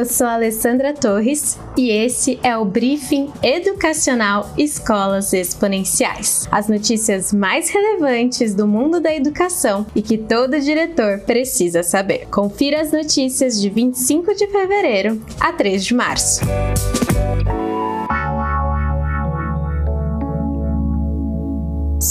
Eu sou Alessandra Torres e esse é o Briefing Educacional Escolas Exponenciais. As notícias mais relevantes do mundo da educação e que todo diretor precisa saber. Confira as notícias de 25 de fevereiro a 3 de março.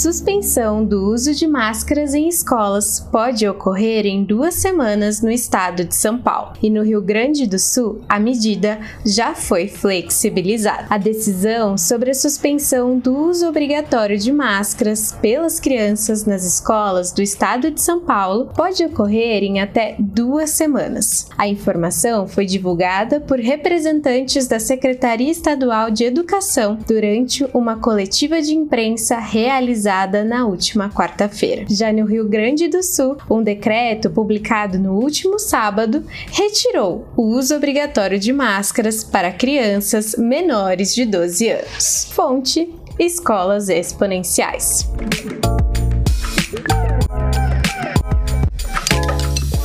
Suspensão do uso de máscaras em escolas pode ocorrer em duas semanas no estado de São Paulo e no Rio Grande do Sul a medida já foi flexibilizada. A decisão sobre a suspensão do uso obrigatório de máscaras pelas crianças nas escolas do estado de São Paulo pode ocorrer em até duas semanas. A informação foi divulgada por representantes da Secretaria Estadual de Educação durante uma coletiva de imprensa realizada realizada na última quarta-feira. Já no Rio Grande do Sul, um decreto publicado no último sábado retirou o uso obrigatório de máscaras para crianças menores de 12 anos. Fonte: Escolas Exponenciais.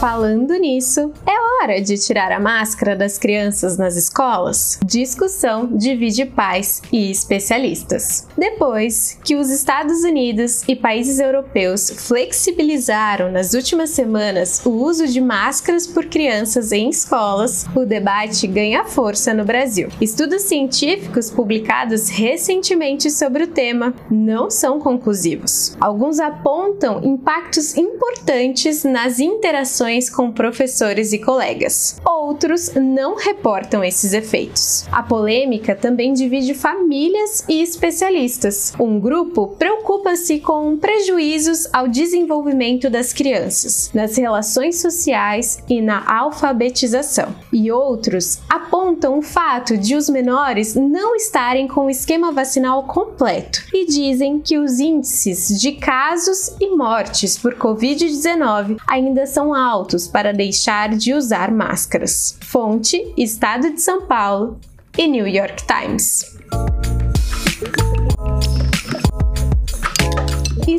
Falando nisso, é hora de tirar a máscara das crianças nas escolas? Discussão divide pais e especialistas. Depois que os Estados Unidos e países europeus flexibilizaram nas últimas semanas o uso de máscaras por crianças em escolas, o debate ganha força no Brasil. Estudos científicos publicados recentemente sobre o tema não são conclusivos. Alguns apontam impactos importantes nas interações com professores e colegas. Outros não reportam esses efeitos. A polêmica também divide famílias e especialistas. Um grupo preocupa-se com prejuízos ao desenvolvimento das crianças, nas relações sociais e na alfabetização. E outros apontam o fato de os menores não estarem com o esquema vacinal completo e dizem que os índices de casos e mortes por Covid-19 ainda são altos altos para deixar de usar máscaras. Fonte: Estado de São Paulo e New York Times.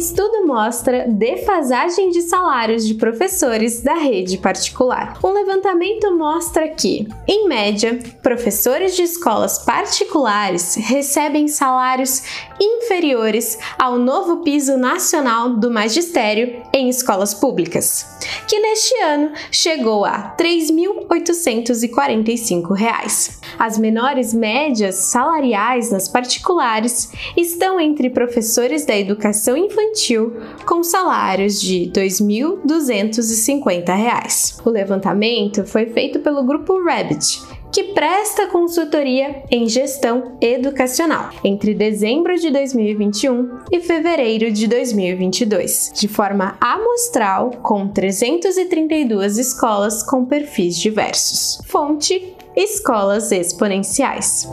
Estudo mostra defasagem de salários de professores da rede particular. Um levantamento mostra que, em média, professores de escolas particulares recebem salários inferiores ao novo piso nacional do magistério em escolas públicas, que neste ano chegou a R$ 3.845. As menores médias salariais nas particulares estão entre professores da educação infantil infantil com salários de R$ 2.250. O levantamento foi feito pelo grupo Rabbit, que presta consultoria em gestão educacional entre dezembro de 2021 e fevereiro de 2022, de forma amostral com 332 escolas com perfis diversos. Fonte: Escolas Exponenciais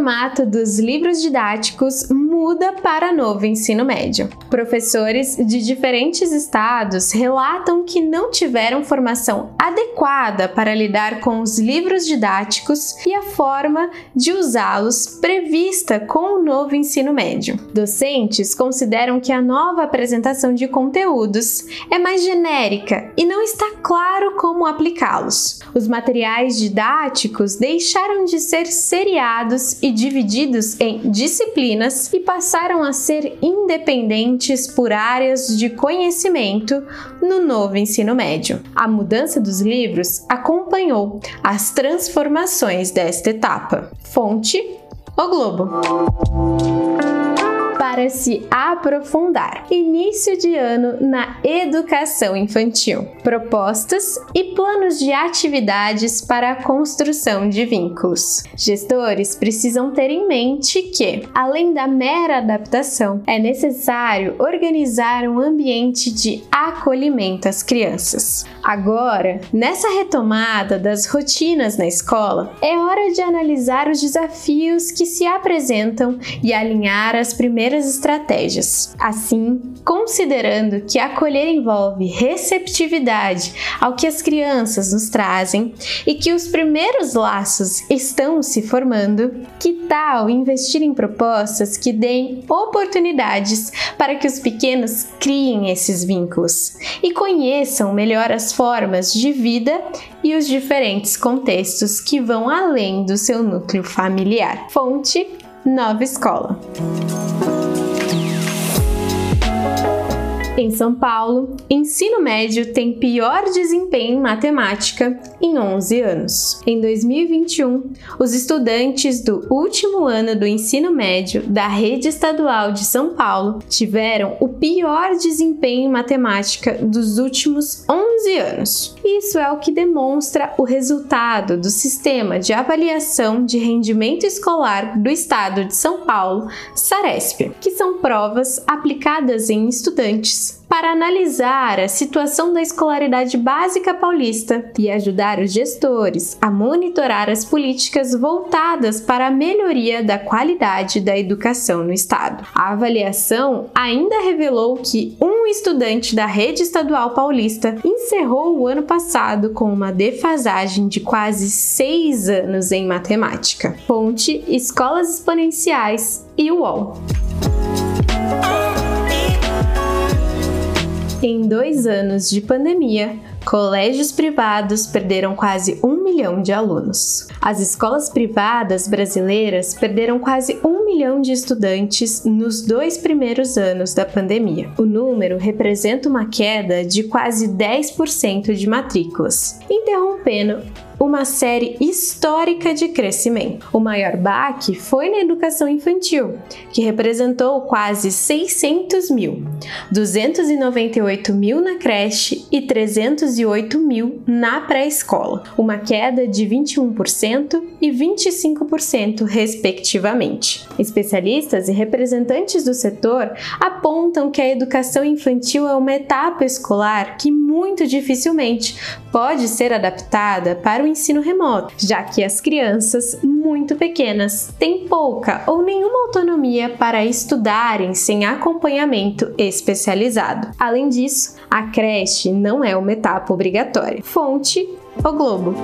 formato dos livros didáticos muda para novo ensino médio. Professores de diferentes estados relatam que não tiveram formação adequada para lidar com os livros didáticos e a forma de usá-los prevista com o novo ensino médio. Docentes consideram que a nova apresentação de conteúdos é mais genérica e não está claro como aplicá-los. Os materiais didáticos deixaram de ser seriados e divididos em disciplinas e passaram a ser independentes por áreas de conhecimento no novo ensino médio. A mudança dos livros acompanhou as transformações desta etapa. Fonte: O Globo para se aprofundar. Início de ano na educação infantil. Propostas e planos de atividades para a construção de vínculos. Gestores precisam ter em mente que, além da mera adaptação, é necessário organizar um ambiente de acolhimento às crianças. Agora, nessa retomada das rotinas na escola, é hora de analisar os desafios que se apresentam e alinhar as primeiras estratégias. Assim, considerando que acolher envolve receptividade ao que as crianças nos trazem e que os primeiros laços estão se formando, que tal investir em propostas que deem oportunidades para que os pequenos criem esses vínculos e conheçam melhor as as formas de vida e os diferentes contextos que vão além do seu núcleo familiar. Fonte Nova Escola. Em São Paulo, ensino médio tem pior desempenho em matemática em 11 anos. Em 2021, os estudantes do último ano do ensino médio da rede estadual de São Paulo tiveram o pior desempenho em matemática dos últimos 11 anos. Isso é o que demonstra o resultado do sistema de avaliação de rendimento escolar do estado de São Paulo, SARESP, que são provas aplicadas em estudantes para analisar a situação da escolaridade básica paulista e ajudar os gestores a monitorar as políticas voltadas para a melhoria da qualidade da educação no estado. A avaliação ainda revelou que um estudante da rede estadual paulista encerrou o ano passado com uma defasagem de quase seis anos em matemática. Ponte Escolas Exponenciais e UOL. Em dois anos de pandemia, colégios privados perderam quase um milhão de alunos. As escolas privadas brasileiras perderam quase um milhão de estudantes nos dois primeiros anos da pandemia. O número representa uma queda de quase 10% de matrículas, interrompendo uma série histórica de crescimento. O maior baque foi na educação infantil, que representou quase 600 mil, 298 mil na creche e 308 mil na pré-escola, uma queda de 21% e 25%, respectivamente. Especialistas e representantes do setor apontam que a educação infantil é uma etapa escolar que muito dificilmente pode ser adaptada para o ensino remoto, já que as crianças muito pequenas têm pouca ou nenhuma autonomia para estudarem sem acompanhamento especializado. Além disso, a creche não é uma etapa obrigatória. Fonte: O Globo.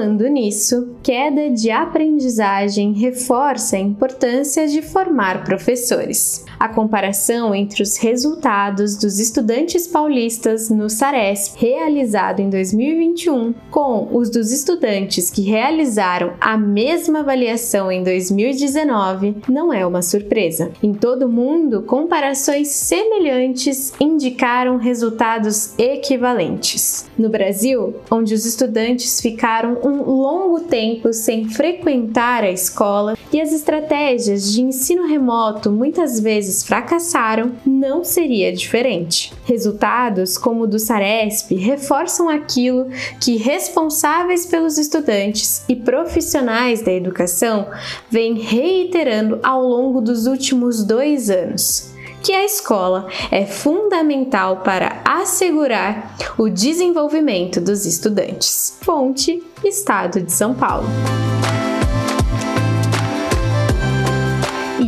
Falando nisso, queda de aprendizagem reforça a importância de formar professores. A comparação entre os resultados dos estudantes paulistas no SARESP, realizado em 2021, com os dos estudantes que realizaram a mesma avaliação em 2019, não é uma surpresa. Em todo o mundo, comparações semelhantes indicaram resultados equivalentes. No Brasil, onde os estudantes ficaram um longo tempo sem frequentar a escola e as estratégias de ensino remoto muitas vezes fracassaram, não seria diferente. Resultados como o do Saresp reforçam aquilo que responsáveis pelos estudantes e profissionais da educação vêm reiterando ao longo dos últimos dois anos que a escola é fundamental para assegurar o desenvolvimento dos estudantes. Fonte: Estado de São Paulo.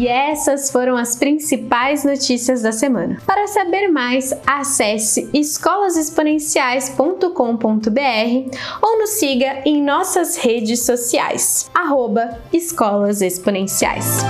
E essas foram as principais notícias da semana. Para saber mais, acesse escolasexponenciais.com.br ou nos siga em nossas redes sociais, arroba Escolas Exponenciais.